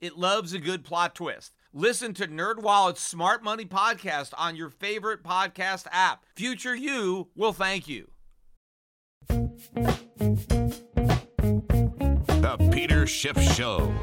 It loves a good plot twist. Listen to NerdWallet's Smart Money podcast on your favorite podcast app. Future you will thank you. The Peter Schiff Show.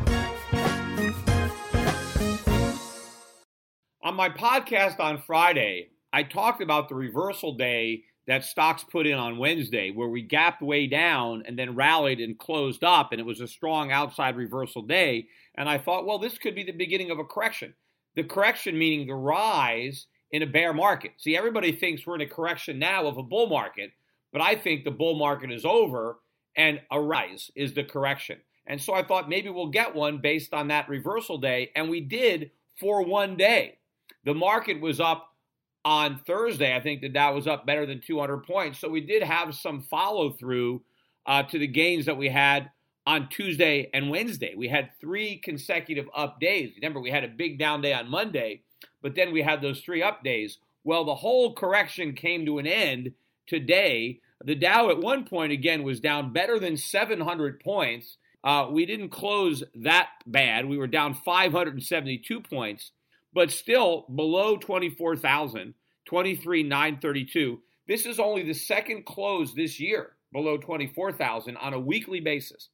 On my podcast on Friday, I talked about the reversal day that stocks put in on Wednesday, where we gapped way down and then rallied and closed up, and it was a strong outside reversal day. And I thought, well, this could be the beginning of a correction. The correction meaning the rise in a bear market. See, everybody thinks we're in a correction now of a bull market, but I think the bull market is over and a rise is the correction. And so I thought maybe we'll get one based on that reversal day, and we did for one day. The market was up on Thursday, I think the Dow was up better than 200 points. So we did have some follow through uh, to the gains that we had on Tuesday and Wednesday. We had three consecutive up days. Remember, we had a big down day on Monday, but then we had those three up days. Well, the whole correction came to an end today. The Dow at one point, again, was down better than 700 points. Uh, we didn't close that bad. We were down 572 points but still below 24,000, 23,932. This is only the second close this year below 24,000 on a weekly basis.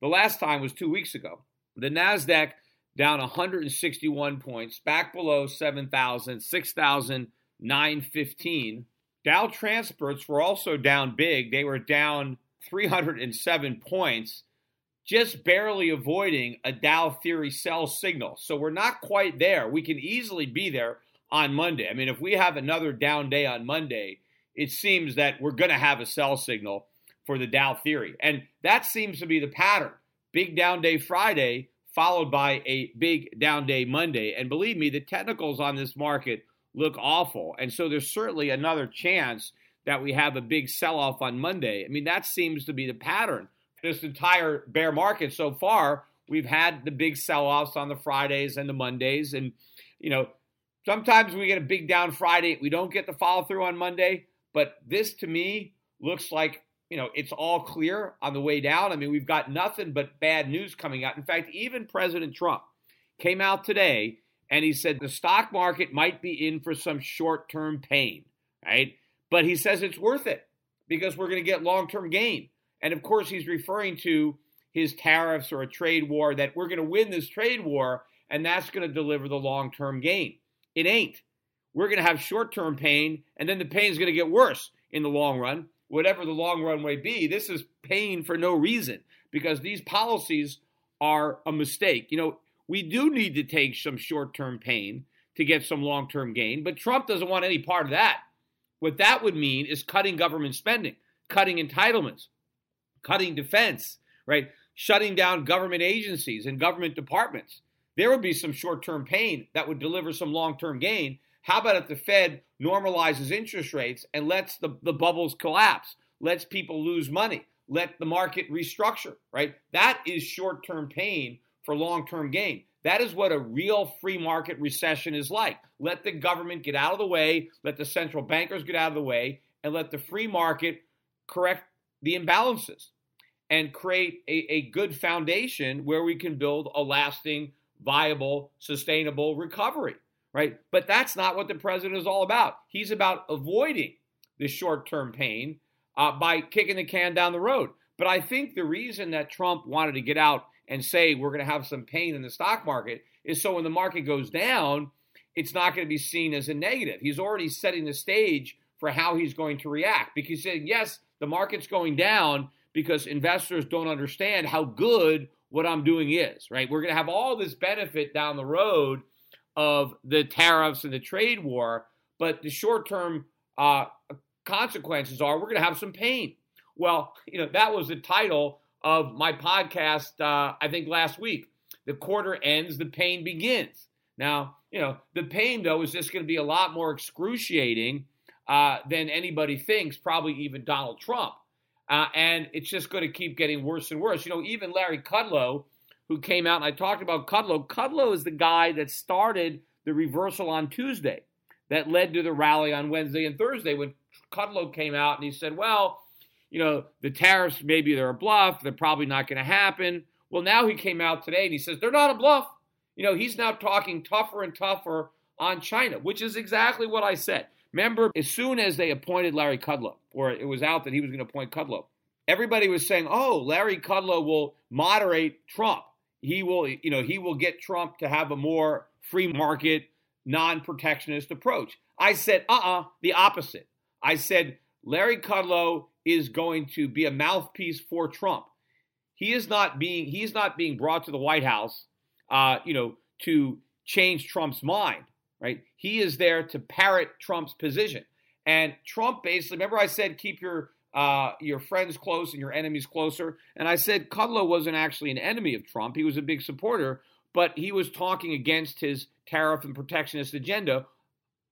The last time was two weeks ago. The NASDAQ down 161 points, back below 7,000, 6,915. Dow Transports were also down big. They were down 307 points just barely avoiding a Dow theory sell signal. So we're not quite there. We can easily be there on Monday. I mean, if we have another down day on Monday, it seems that we're going to have a sell signal for the Dow theory. And that seems to be the pattern. Big down day Friday, followed by a big down day Monday. And believe me, the technicals on this market look awful. And so there's certainly another chance that we have a big sell off on Monday. I mean, that seems to be the pattern this entire bear market so far, we've had the big sell-offs on the Fridays and the Mondays, and you know sometimes we get a big down Friday, we don't get the follow through on Monday. But this to me looks like you know it's all clear on the way down. I mean, we've got nothing but bad news coming out. In fact, even President Trump came out today and he said the stock market might be in for some short-term pain, right? But he says it's worth it because we're going to get long-term gain. And of course, he's referring to his tariffs or a trade war that we're going to win this trade war and that's going to deliver the long term gain. It ain't. We're going to have short term pain and then the pain is going to get worse in the long run. Whatever the long run may be, this is pain for no reason because these policies are a mistake. You know, we do need to take some short term pain to get some long term gain, but Trump doesn't want any part of that. What that would mean is cutting government spending, cutting entitlements, cutting defense, right? Shutting down government agencies and government departments. There would be some short term pain that would deliver some long term gain. How about if the Fed normalizes interest rates and lets the, the bubbles collapse, lets people lose money, let the market restructure, right? That is short term pain for long term gain. That is what a real free market recession is like. Let the government get out of the way, let the central bankers get out of the way, and let the free market correct the imbalances and create a, a good foundation where we can build a lasting, viable, sustainable recovery, right? But that's not what the president is all about. He's about avoiding the short term pain uh, by kicking the can down the road. But I think the reason that Trump wanted to get out and say we're going to have some pain in the stock market is so when the market goes down, it's not going to be seen as a negative. He's already setting the stage for how he's going to react because he's saying, yes, the market's going down because investors don't understand how good what I'm doing is, right? We're going to have all this benefit down the road of the tariffs and the trade war, but the short term uh, consequences are we're going to have some pain. Well, you know, that was the title of my podcast, uh, I think last week. the quarter ends, the pain begins. Now, you know, the pain, though, is just going to be a lot more excruciating uh, than anybody thinks, probably even Donald Trump. Uh, and it's just going to keep getting worse and worse. You know, even Larry Kudlow, who came out and I talked about Kudlow, Kudlow is the guy that started the reversal on Tuesday that led to the rally on Wednesday and Thursday when Kudlow came out and he said, well, you know, the tariffs, maybe they're a bluff. They're probably not going to happen. Well, now he came out today and he says, they're not a bluff. You know, he's now talking tougher and tougher on China, which is exactly what I said. Remember, as soon as they appointed Larry Kudlow, or it was out that he was going to appoint Kudlow, everybody was saying, oh, Larry Kudlow will moderate Trump. He will, you know, he will get Trump to have a more free market, non protectionist approach. I said, uh uh-uh, uh, the opposite. I said, Larry Kudlow is going to be a mouthpiece for Trump. He is not being he's not being brought to the White House, uh, you know, to change Trump's mind, right? He is there to parrot Trump's position. And Trump basically, remember I said keep your uh, your friends close and your enemies closer. And I said Kudlow wasn't actually an enemy of Trump; he was a big supporter, but he was talking against his tariff and protectionist agenda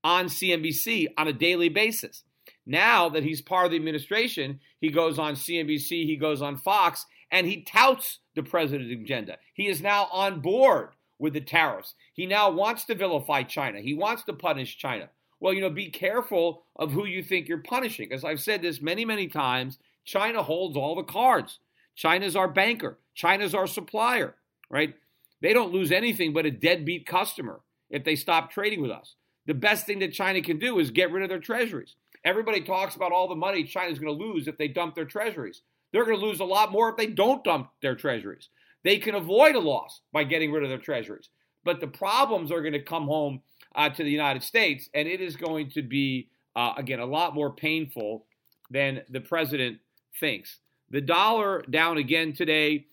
on CNBC on a daily basis. Now that he's part of the administration, he goes on CNBC, he goes on Fox, and he touts the president's agenda. He is now on board with the tariffs. He now wants to vilify China. He wants to punish China. Well, you know, be careful of who you think you're punishing. As I've said this many, many times, China holds all the cards. China's our banker. China's our supplier, right? They don't lose anything but a deadbeat customer if they stop trading with us. The best thing that China can do is get rid of their treasuries. Everybody talks about all the money China's going to lose if they dump their treasuries. They're going to lose a lot more if they don't dump their treasuries. They can avoid a loss by getting rid of their treasuries. But the problems are going to come home uh, to the United States, and it is going to be, uh, again, a lot more painful than the president thinks. The dollar down again today,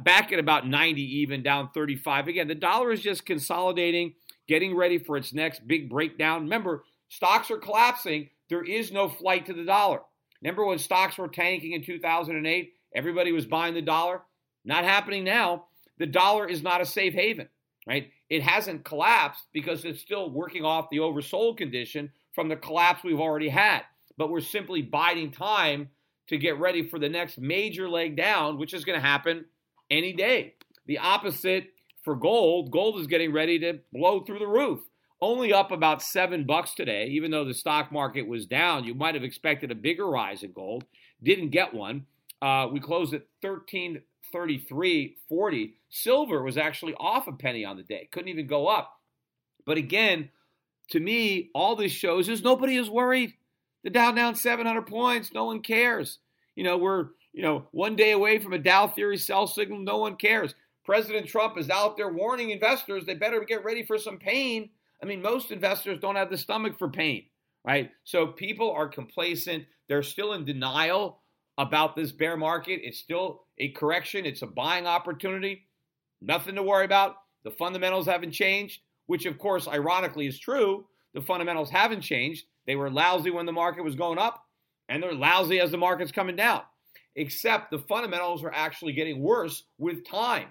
back at about 90 even, down 35. Again, the dollar is just consolidating, getting ready for its next big breakdown. Remember, stocks are collapsing there is no flight to the dollar. Remember when stocks were tanking in 2008? Everybody was buying the dollar. Not happening now. The dollar is not a safe haven, right? It hasn't collapsed because it's still working off the oversold condition from the collapse we've already had. But we're simply biding time to get ready for the next major leg down, which is going to happen any day. The opposite for gold, gold is getting ready to blow through the roof only up about seven bucks today, even though the stock market was down. You might have expected a bigger rise in gold. Didn't get one. Uh, we closed at 1333.40. Silver was actually off a penny on the day. Couldn't even go up. But again, to me, all this shows is nobody is worried. The Dow down 700 points. No one cares. You know, we're, you know, one day away from a Dow theory sell signal. No one cares. President Trump is out there warning investors they better get ready for some pain I mean, most investors don't have the stomach for pain, right? So people are complacent. They're still in denial about this bear market. It's still a correction, it's a buying opportunity. Nothing to worry about. The fundamentals haven't changed, which, of course, ironically is true. The fundamentals haven't changed. They were lousy when the market was going up, and they're lousy as the market's coming down. Except the fundamentals are actually getting worse with time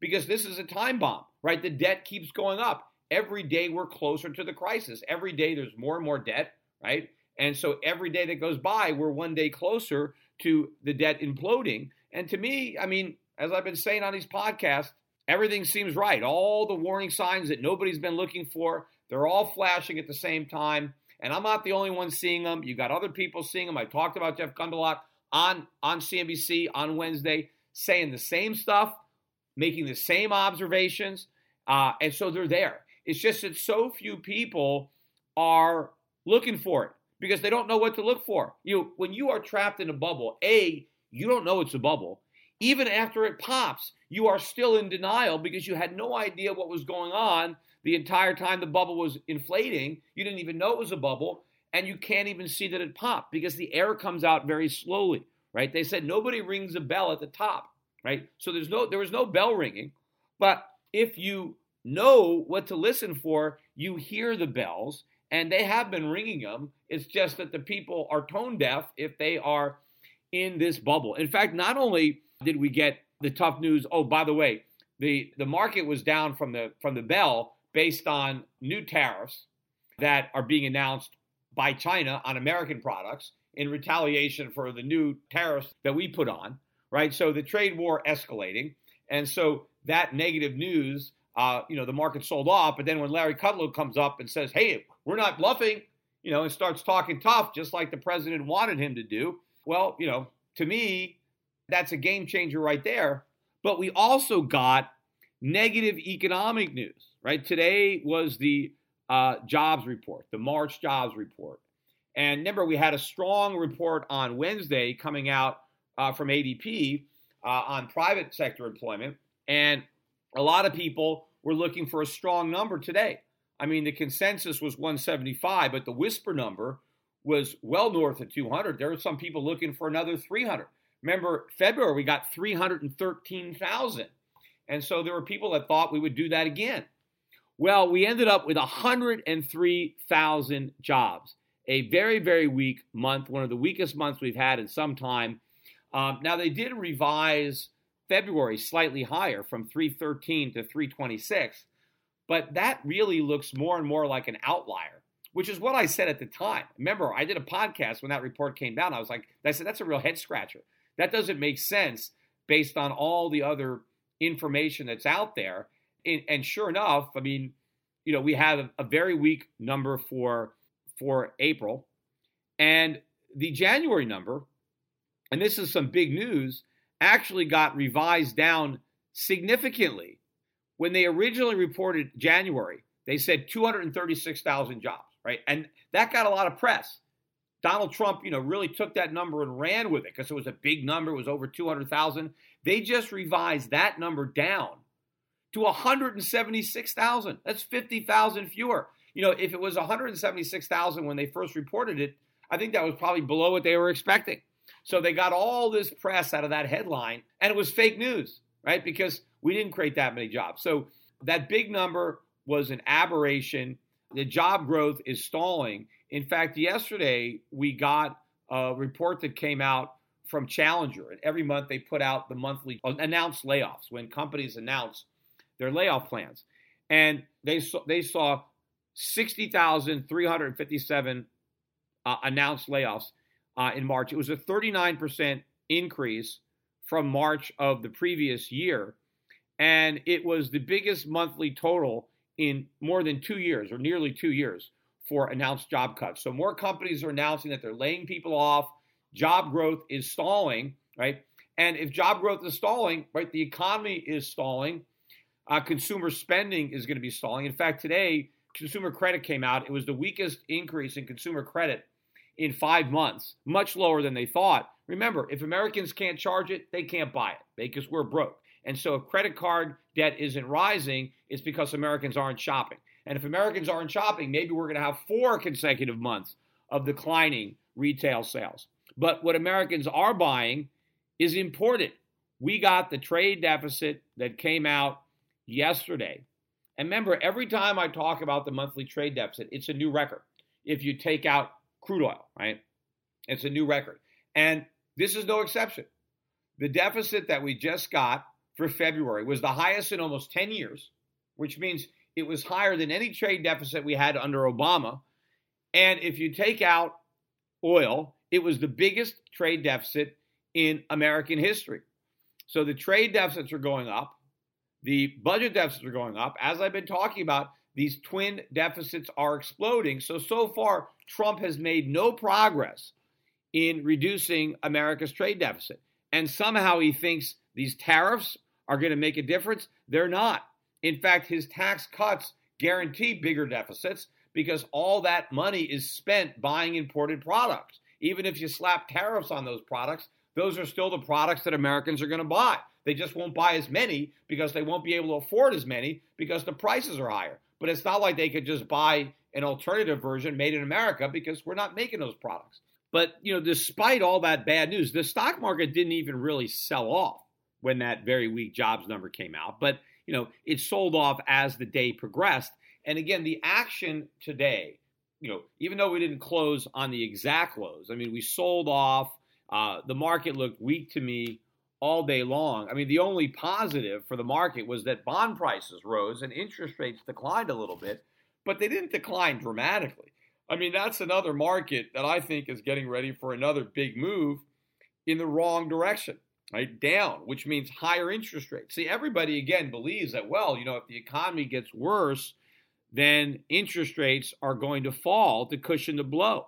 because this is a time bomb, right? The debt keeps going up every day we're closer to the crisis. Every day there's more and more debt, right? And so every day that goes by, we're one day closer to the debt imploding. And to me, I mean, as I've been saying on these podcasts, everything seems right. All the warning signs that nobody's been looking for, they're all flashing at the same time. And I'm not the only one seeing them. You got other people seeing them. I talked about Jeff Gundlach on, on CNBC on Wednesday saying the same stuff, making the same observations. Uh, and so they're there. It's just that so few people are looking for it because they don't know what to look for. You when you are trapped in a bubble, A, you don't know it's a bubble. Even after it pops, you are still in denial because you had no idea what was going on the entire time the bubble was inflating. You didn't even know it was a bubble, and you can't even see that it popped because the air comes out very slowly, right? They said nobody rings a bell at the top, right? So there's no there was no bell ringing. But if you know what to listen for, you hear the bells, and they have been ringing them. It's just that the people are tone deaf if they are in this bubble. In fact, not only did we get the tough news, oh, by the way, the the market was down from the from the bell based on new tariffs that are being announced by China on American products in retaliation for the new tariffs that we put on, right? So the trade war escalating, and so that negative news, uh, you know, the market sold off. But then when Larry Kudlow comes up and says, "Hey, we're not bluffing," you know, and starts talking tough, just like the president wanted him to do, well, you know, to me, that's a game changer right there. But we also got negative economic news, right? Today was the uh, jobs report, the March jobs report. And remember, we had a strong report on Wednesday coming out uh, from ADP uh, on private sector employment. And a lot of people were looking for a strong number today. I mean, the consensus was 175, but the whisper number was well north of 200. There were some people looking for another 300. Remember, February we got 313,000. And so there were people that thought we would do that again. Well, we ended up with 103,000 jobs. A very, very weak month, one of the weakest months we've had in some time. Um, now, they did revise February slightly higher from 313 to 326, but that really looks more and more like an outlier, which is what I said at the time. Remember, I did a podcast when that report came down. I was like, I said, that's a real head scratcher. That doesn't make sense based on all the other information that's out there. And, and sure enough, I mean, you know, we have a, a very weak number for for April, and the January number, and this is some big news, actually got revised down significantly. When they originally reported January, they said 236,000 jobs, right? And that got a lot of press. Donald Trump, you know, really took that number and ran with it because it was a big number, it was over 200,000. They just revised that number down to 176,000. That's 50,000 fewer. You know, if it was 176,000 when they first reported it, I think that was probably below what they were expecting. So they got all this press out of that headline, and it was fake news, right? Because we didn't create that many jobs. So that big number was an aberration. The job growth is stalling. In fact, yesterday we got a report that came out from Challenger. And every month they put out the monthly announced layoffs when companies announce their layoff plans. And they saw, they saw 60,357 uh, announced layoffs uh, in March. It was a 39% increase from March of the previous year. And it was the biggest monthly total in more than two years or nearly two years for announced job cuts. So more companies are announcing that they're laying people off job growth is stalling, right? And if job growth is stalling, right, the economy is stalling. Uh, consumer spending is going to be stalling. In fact, today, consumer credit came out. It was the weakest increase in consumer credit in five months, much lower than they thought. Remember, if Americans can't charge it, they can't buy it because we're broke. And so if credit card debt isn't rising, it's because Americans aren't shopping. And if Americans aren't shopping, maybe we're going to have four consecutive months of declining retail sales. But what Americans are buying is imported. We got the trade deficit that came out yesterday. And remember, every time I talk about the monthly trade deficit, it's a new record. If you take out crude oil, right? It's a new record. And this is no exception. The deficit that we just got for February was the highest in almost 10 years, which means it was higher than any trade deficit we had under Obama. And if you take out oil, it was the biggest trade deficit in American history. So the trade deficits are going up, the budget deficits are going up. As I've been talking about, these twin deficits are exploding. So, so far, Trump has made no progress in reducing America's trade deficit. And somehow he thinks these tariffs are going to make a difference. They're not. In fact, his tax cuts guarantee bigger deficits because all that money is spent buying imported products. Even if you slap tariffs on those products, those are still the products that Americans are going to buy. They just won't buy as many because they won't be able to afford as many because the prices are higher. But it's not like they could just buy an alternative version made in America because we're not making those products. But, you know, despite all that bad news, the stock market didn't even really sell off when that very weak jobs number came out. But, you know, it sold off as the day progressed. And again, the action today you know, even though we didn't close on the exact lows, I mean, we sold off. Uh, the market looked weak to me all day long. I mean, the only positive for the market was that bond prices rose and interest rates declined a little bit, but they didn't decline dramatically. I mean, that's another market that I think is getting ready for another big move in the wrong direction, right? Down, which means higher interest rates. See, everybody again believes that, well, you know, if the economy gets worse, then interest rates are going to fall to cushion the blow.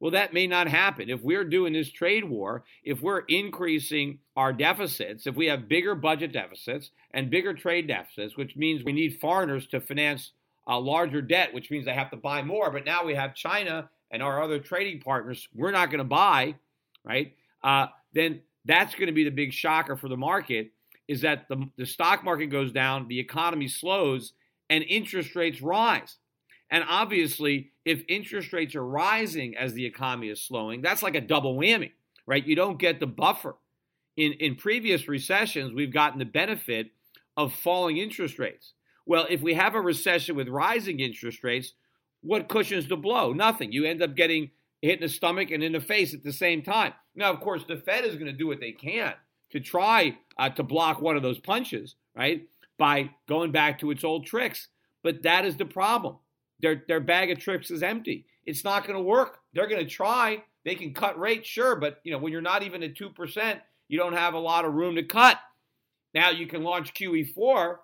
Well, that may not happen. If we're doing this trade war, if we're increasing our deficits, if we have bigger budget deficits and bigger trade deficits, which means we need foreigners to finance a larger debt, which means they have to buy more. But now we have China and our other trading partners, we're not going to buy, right? Uh, then that's going to be the big shocker for the market is that the, the stock market goes down, the economy slows, and interest rates rise. And obviously, if interest rates are rising as the economy is slowing, that's like a double whammy, right? You don't get the buffer. In, in previous recessions, we've gotten the benefit of falling interest rates. Well, if we have a recession with rising interest rates, what cushions the blow? Nothing. You end up getting hit in the stomach and in the face at the same time. Now, of course, the Fed is going to do what they can to try uh, to block one of those punches, right? By going back to its old tricks. But that is the problem. Their, their bag of tricks is empty. It's not going to work. They're going to try. They can cut rates, sure, but you know when you're not even at two percent, you don't have a lot of room to cut. Now you can launch QE4,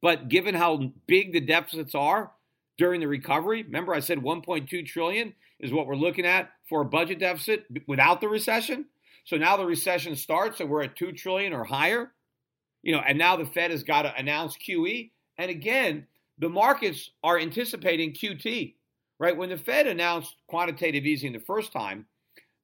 but given how big the deficits are during the recovery, remember I said 1.2 trillion is what we're looking at for a budget deficit without the recession. So now the recession starts and we're at 2 trillion or higher. You know, and now the Fed has got to announce QE. And again, the markets are anticipating QT. Right? When the Fed announced quantitative easing the first time,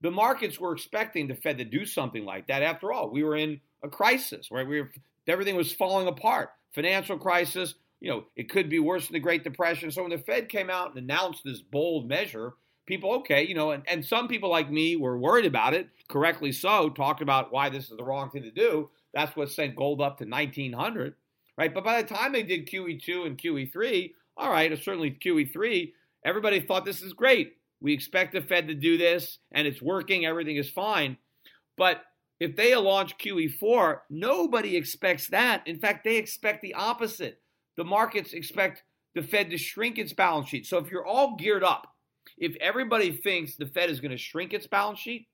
the markets were expecting the Fed to do something like that. After all, we were in a crisis, right? We were, everything was falling apart financial crisis. You know, it could be worse than the Great Depression. So when the Fed came out and announced this bold measure, people, okay, you know, and, and some people like me were worried about it, correctly so, talked about why this is the wrong thing to do. That's what sent gold up to 1900, right? But by the time they did QE2 and QE3, all right, certainly QE3, everybody thought this is great. We expect the Fed to do this and it's working, everything is fine. But if they launch QE4, nobody expects that. In fact, they expect the opposite. The markets expect the Fed to shrink its balance sheet. So if you're all geared up, if everybody thinks the Fed is going to shrink its balance sheet,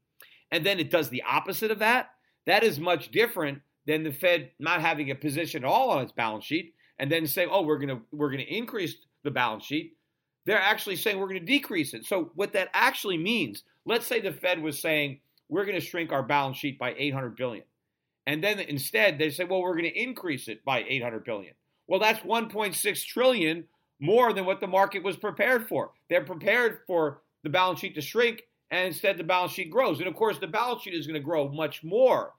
and then it does the opposite of that, that is much different than the Fed not having a position at all on its balance sheet and then saying, "Oh, we're going to we're going to increase the balance sheet." They're actually saying we're going to decrease it. So what that actually means, let's say the Fed was saying, we're going to shrink our balance sheet by 800 billion. And then instead they say, well, we're going to increase it by 800 billion. Well, that's 1.6 trillion more than what the market was prepared for. They're prepared for the balance sheet to shrink, and instead the balance sheet grows. And of course, the balance sheet is going to grow much more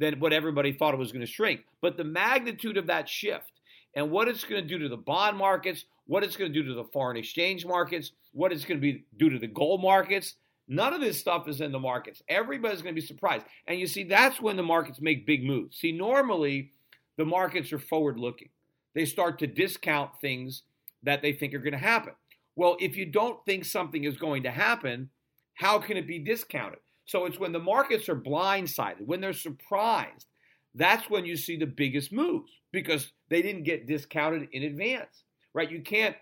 than what everybody thought it was going to shrink. But the magnitude of that shift and what it's going to do to the bond markets, what it's going to do to the foreign exchange markets, what it's going to be do to the gold markets, None of this stuff is in the markets. Everybody's going to be surprised. And you see, that's when the markets make big moves. See, normally the markets are forward looking, they start to discount things that they think are going to happen. Well, if you don't think something is going to happen, how can it be discounted? So it's when the markets are blindsided, when they're surprised, that's when you see the biggest moves because they didn't get discounted in advance, right? You can't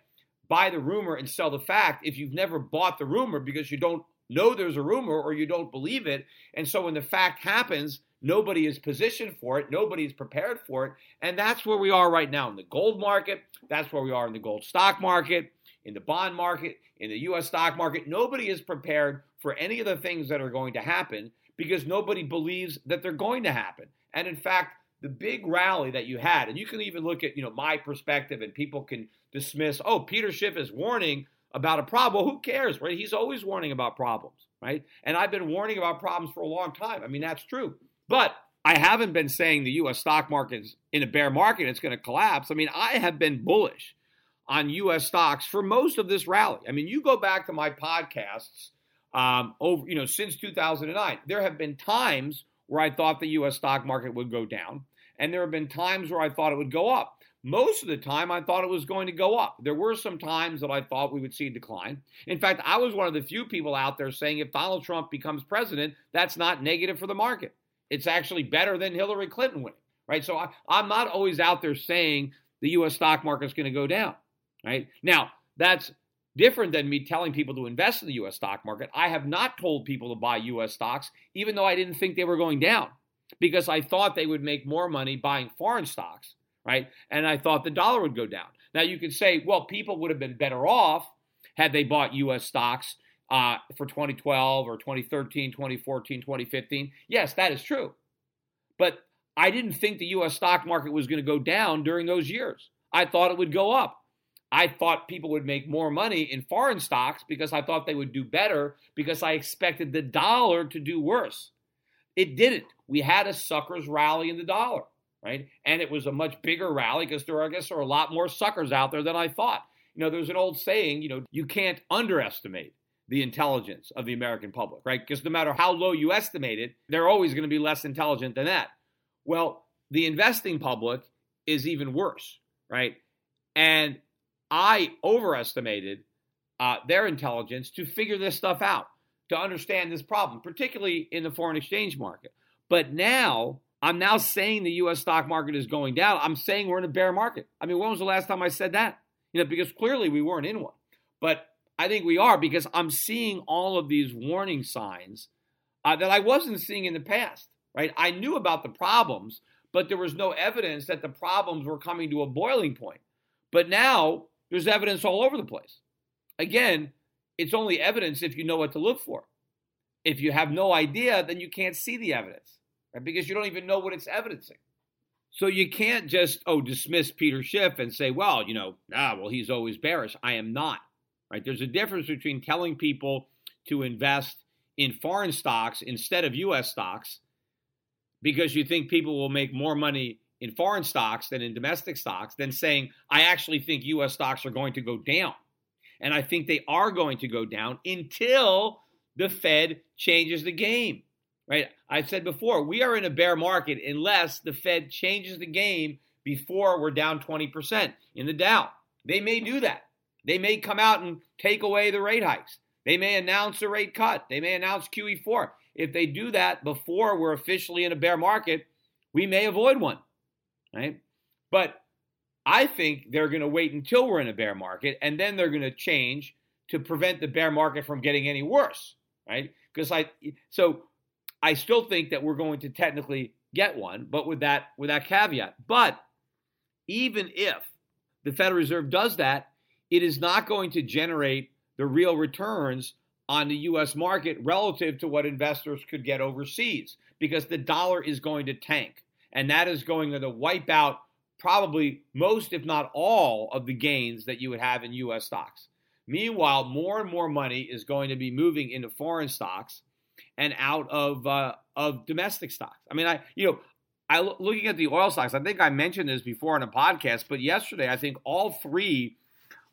buy the rumor and sell the fact if you've never bought the rumor because you don't know there's a rumor or you don't believe it. And so when the fact happens, nobody is positioned for it, nobody is prepared for it. And that's where we are right now in the gold market. That's where we are in the gold stock market, in the bond market, in the US stock market. Nobody is prepared for any of the things that are going to happen because nobody believes that they're going to happen. And in fact, the big rally that you had, and you can even look at, you know, my perspective and people can dismiss, oh, Peter Schiff is warning about a problem. Well, who cares, right? He's always warning about problems, right? And I've been warning about problems for a long time. I mean, that's true. But I haven't been saying the U.S. stock market is in a bear market, it's going to collapse. I mean, I have been bullish on U.S. stocks for most of this rally. I mean, you go back to my podcasts um, over, you know, since 2009. There have been times where I thought the U.S. stock market would go down, and there have been times where I thought it would go up. Most of the time, I thought it was going to go up. There were some times that I thought we would see a decline. In fact, I was one of the few people out there saying if Donald Trump becomes president, that's not negative for the market. It's actually better than Hillary Clinton winning, right? So I, I'm not always out there saying the U.S. stock market is going to go down, right? Now, that's different than me telling people to invest in the U.S. stock market. I have not told people to buy U.S. stocks, even though I didn't think they were going down, because I thought they would make more money buying foreign stocks, right? And I thought the dollar would go down. Now, you could say, well, people would have been better off had they bought U.S. stocks uh, for 2012 or 2013, 2014, 2015. Yes, that is true. But I didn't think the U.S. stock market was going to go down during those years. I thought it would go up. I thought people would make more money in foreign stocks because I thought they would do better because I expected the dollar to do worse. It didn't. We had a suckers rally in the dollar, right? And it was a much bigger rally because there, I guess, there are a lot more suckers out there than I thought. You know, there's an old saying, you know, you can't underestimate the intelligence of the American public, right? Because no matter how low you estimate it, they're always going to be less intelligent than that. Well, the investing public is even worse, right? And I overestimated uh, their intelligence to figure this stuff out, to understand this problem, particularly in the foreign exchange market. But now, I'm now saying the U.S. stock market is going down. I'm saying we're in a bear market. I mean, when was the last time I said that? You know, because clearly we weren't in one. But I think we are because I'm seeing all of these warning signs uh, that I wasn't seeing in the past, right? I knew about the problems, but there was no evidence that the problems were coming to a boiling point. But now there's evidence all over the place. Again, it's only evidence if you know what to look for. If you have no idea, then you can't see the evidence, right? Because you don't even know what it's evidencing. So you can't just, oh, dismiss Peter Schiff and say, well, you know, ah, well, he's always bearish. I am not right? There's a difference between telling people to invest in foreign stocks instead of US stocks because you think people will make more money in foreign stocks than in domestic stocks than saying, I actually think US stocks are going to go down. And I think they are going to go down until the Fed changes the game, right? I've said before, we are in a bear market unless the Fed changes the game before we're down 20% in the Dow. They may do that. They may come out and take away the rate hikes. They may announce a rate cut. They may announce QE4. If they do that before we're officially in a bear market, we may avoid one, right? But I think they're going to wait until we're in a bear market and then they're going to change to prevent the bear market from getting any worse, right? Because I so I still think that we're going to technically get one, but with that with that caveat. But even if the Federal Reserve does that, it is not going to generate the real returns on the US market relative to what investors could get overseas because the dollar is going to tank. And that is going to wipe out probably most, if not all, of the gains that you would have in US stocks. Meanwhile, more and more money is going to be moving into foreign stocks and out of uh, of domestic stocks. I mean, I you know, I looking at the oil stocks. I think I mentioned this before on a podcast, but yesterday I think all three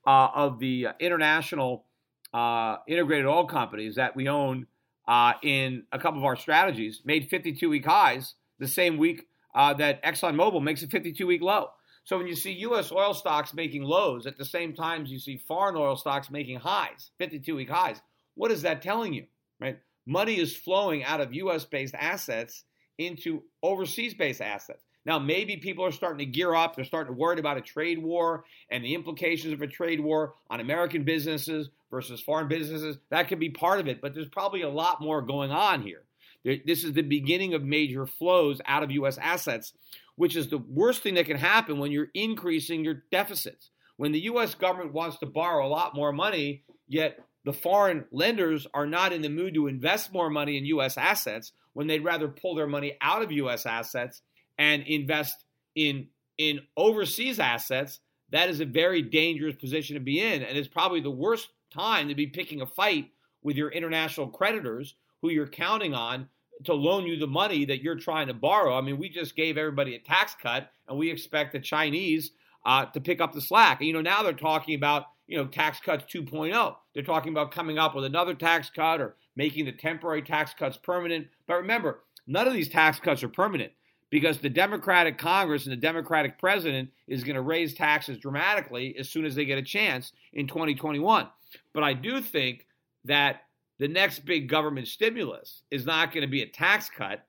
uh, of the international uh, integrated oil companies that we own uh, in a couple of our strategies made 52 week highs the same week uh, that ExxonMobil makes a 52 week low. So when you see U.S. oil stocks making lows at the same time as you see foreign oil stocks making highs, 52 week highs, what is that telling you? Right? Money is flowing out of U.S. based assets into overseas based assets. Now, maybe people are starting to gear up. They're starting to worry about a trade war and the implications of a trade war on American businesses versus foreign businesses. That could be part of it, but there's probably a lot more going on here. This is the beginning of major flows out of U.S. assets, which is the worst thing that can happen when you're increasing your deficits. When the U.S. government wants to borrow a lot more money, yet the foreign lenders are not in the mood to invest more money in U.S. assets, when they'd rather pull their money out of U.S. assets and invest in in overseas assets, that is a very dangerous position to be in, and it's probably the worst time to be picking a fight with your international creditors who you're counting on to loan you the money that you're trying to borrow. I mean, we just gave everybody a tax cut, and we expect the Chinese uh, to pick up the slack. And, you know, now they're talking about you know tax cuts 2.0. They're talking about coming up with another tax cut or making the temporary tax cuts permanent. But remember, none of these tax cuts are permanent because the Democratic Congress and the Democratic president is going to raise taxes dramatically as soon as they get a chance in 2021. But I do think that the next big government stimulus is not going to be a tax cut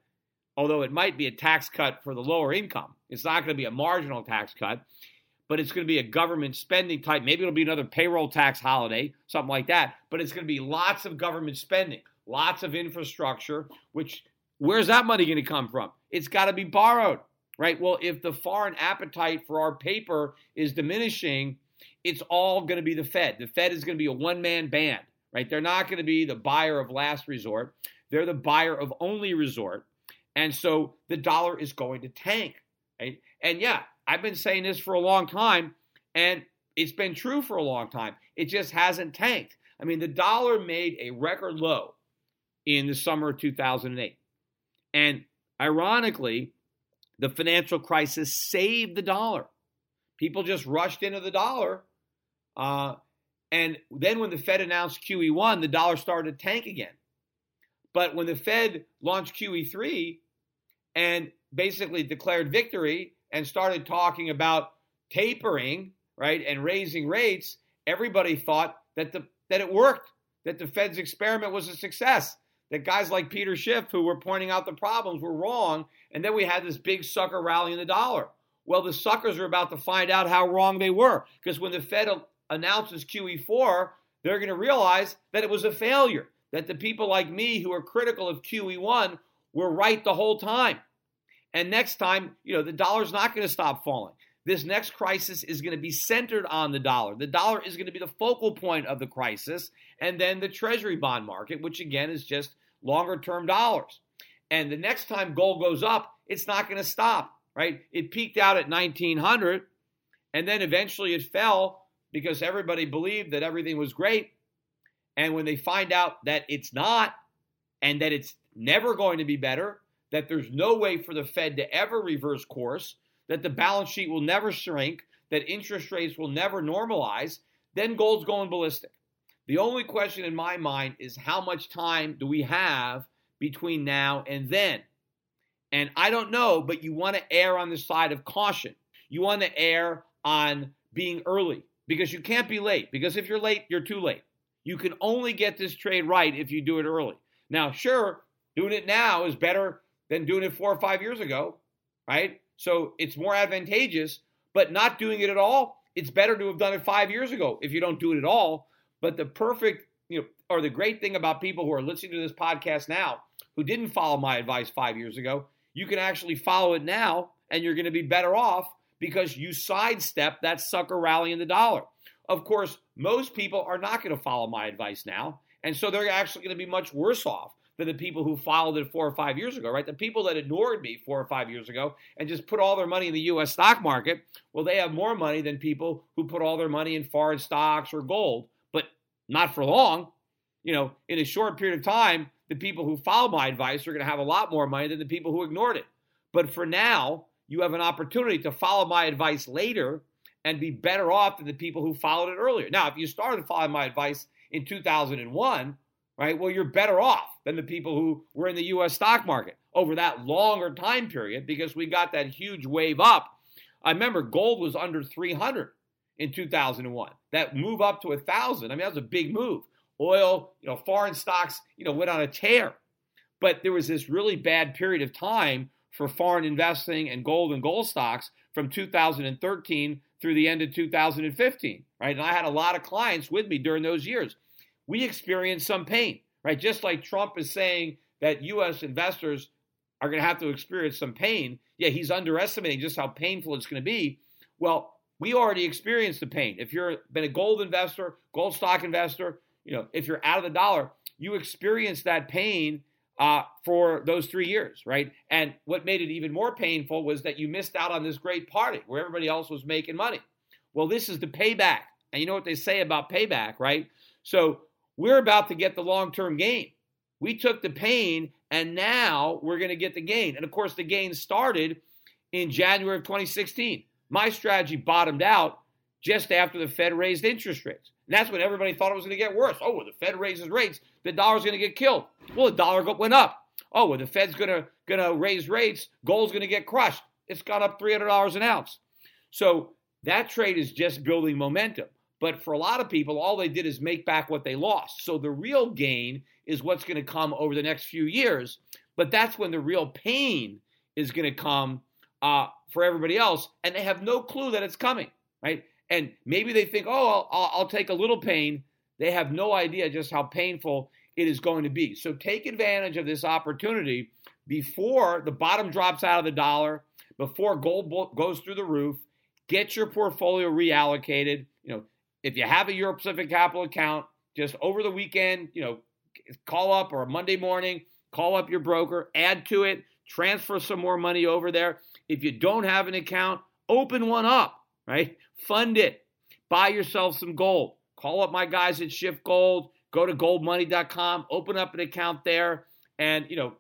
although it might be a tax cut for the lower income. It's not going to be a marginal tax cut, but it's going to be a government spending type. Maybe it'll be another payroll tax holiday, something like that. But it's going to be lots of government spending, lots of infrastructure, which where's that money going to come from? It's got to be borrowed, right? Well, if the foreign appetite for our paper is diminishing, it's all going to be the Fed. The Fed is going to be a one man band, right? They're not going to be the buyer of last resort, they're the buyer of only resort. And so the dollar is going to tank, right? And yeah, I've been saying this for a long time, and it's been true for a long time. It just hasn't tanked. I mean, the dollar made a record low in the summer of 2008. And ironically, the financial crisis saved the dollar. People just rushed into the dollar. Uh, and then when the Fed announced QE1, the dollar started to tank again. But when the Fed launched QE3 and basically declared victory and started talking about tapering, right, and raising rates, everybody thought that the that it worked, that the Fed's experiment was a success, that guys like Peter Schiff, who were pointing out the problems, were wrong, and then we had this big sucker rally in the dollar. Well, the suckers are about to find out how wrong they were, because when the Fed announces QE4, they're going to realize that it was a failure, that the people like me who are critical of QE1 were right the whole time. And next time, you know, the dollar's not going to stop falling. This next crisis is going to be centered on the dollar. The dollar is going to be the focal point of the crisis, and then the treasury bond market, which again is just longer term dollars. And the next time gold goes up, it's not going to stop, right? It peaked out at 1900 and then eventually it fell because everybody believed that everything was great. And when they find out that it's not and that it's never going to be better, that there's no way for the Fed to ever reverse course, that the balance sheet will never shrink, that interest rates will never normalize, then gold's going ballistic. The only question in my mind is how much time do we have between now and then? And I don't know, but you want to err on the side of caution. You want to err on being early because you can't be late. Because if you're late, you're too late. You can only get this trade right if you do it early. Now, sure, doing it now is better than doing it four or five years ago, right? So it's more advantageous, but not doing it at all, it's better to have done it five years ago if you don't do it at all. But the perfect, you know, or the great thing about people who are listening to this podcast now who didn't follow my advice five years ago, you can actually follow it now and you're going to be better off because you sidestep that sucker rally in the dollar. Of course, most people are not going to follow my advice now. And so they're actually going to be much worse off than the people who followed it four or five years ago, right? The people that ignored me four or five years ago and just put all their money in the US stock market, well, they have more money than people who put all their money in foreign stocks or gold, but not for long. You know, in a short period of time, the people who follow my advice are going to have a lot more money than the people who ignored it. But for now, you have an opportunity to follow my advice later and be better off than the people who followed it earlier. Now, if you started following my advice in 2001, right? Well, you're better off than the people who were in the US stock market over that longer time period because we got that huge wave up. I remember gold was under 300 in 2001. That move up to 1,000, I mean, that was a big move. Oil, you know, foreign stocks, you know, went on a tear. But there was this really bad period of time for foreign investing and gold and gold stocks from 2013 through the end of 2015, right? And I had a lot of clients with me during those years we experienced some pain, right? Just like Trump is saying that U.S. investors are going to have to experience some pain. Yeah, he's underestimating just how painful it's going to be. Well, we already experienced the pain. If you've been a gold investor, gold stock investor, you know, if you're out of the dollar, you experienced that pain uh, for those three years, right? And what made it even more painful was that you missed out on this great party where everybody else was making money. Well, this is the payback. And you know what they say about payback, right? So we're about to get the long term gain. We took the pain and now we're going to get the gain. And of course, the gain started in January of 2016. My strategy bottomed out just after the Fed raised interest rates. And that's when everybody thought it was going to get worse. Oh, when the Fed raises rates, the dollar's going to get killed. Well, the dollar went up. Oh, well, the Fed's going to going to raise rates, gold's going to get crushed. It's gone up $300 an ounce. So that trade is just building momentum. But for a lot of people, all they did is make back what they lost. So the real gain is what's going to come over the next few years. But that's when the real pain is going to come uh, for everybody else, and they have no clue that it's coming, right? And maybe they think, oh, I'll, I'll take a little pain. They have no idea just how painful it is going to be. So take advantage of this opportunity before the bottom drops out of the dollar, before gold goes through the roof. Get your portfolio reallocated. You know, if you have a Euro Pacific Capital account, just over the weekend, you know, call up or Monday morning, call up your broker, add to it, transfer some more money over there. If you don't have an account, open one up, right? Fund it. Buy yourself some gold. Call up my guys at SchiffGold. Go to goldmoney.com, open up an account there, and you know,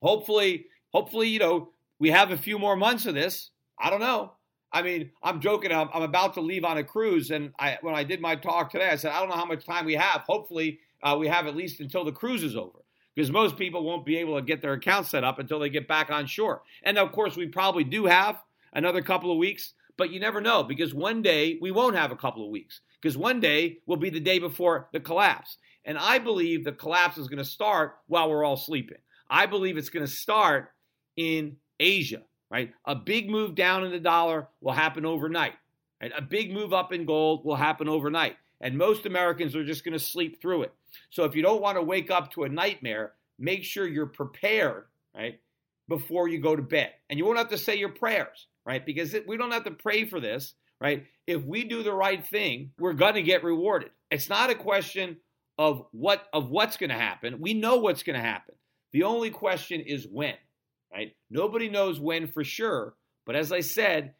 hopefully, hopefully, you know, we have a few more months of this. I don't know. I mean, I'm joking. I'm, I'm about to leave on a cruise, and I, when I did my talk today, I said I don't know how much time we have. Hopefully, uh, we have at least until the cruise is over because most people won't be able to get their account set up until they get back on shore. And of course, we probably do have another couple of weeks, but you never know because one day we won't have a couple of weeks because one day will be the day before the collapse. And I believe the collapse is going to start while we're all sleeping. I believe it's going to start in Asia, right? A big move down in the dollar will happen overnight. Right? A big move up in gold will happen overnight. And most Americans are just going to sleep through it. So if you don't want to wake up to a nightmare, make sure you're prepared, right, before you go to bed. And you won't have to say your prayers, right? Because we don't have to pray for this, right? If we do the right thing, we're going to get rewarded. It's not a question of what of what's going to happen. We know what's going to happen. The only question is when, right? Nobody knows when for sure, but as I said,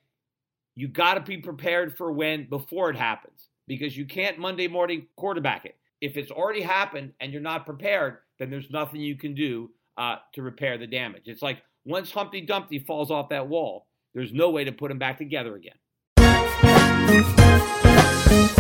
you got to be prepared for when before it happens because you can't Monday morning quarterback it. If it's already happened and you're not prepared, then there's nothing you can do uh, to repair the damage. It's like once Humpty Dumpty falls off that wall, there's no way to put him back together again. Música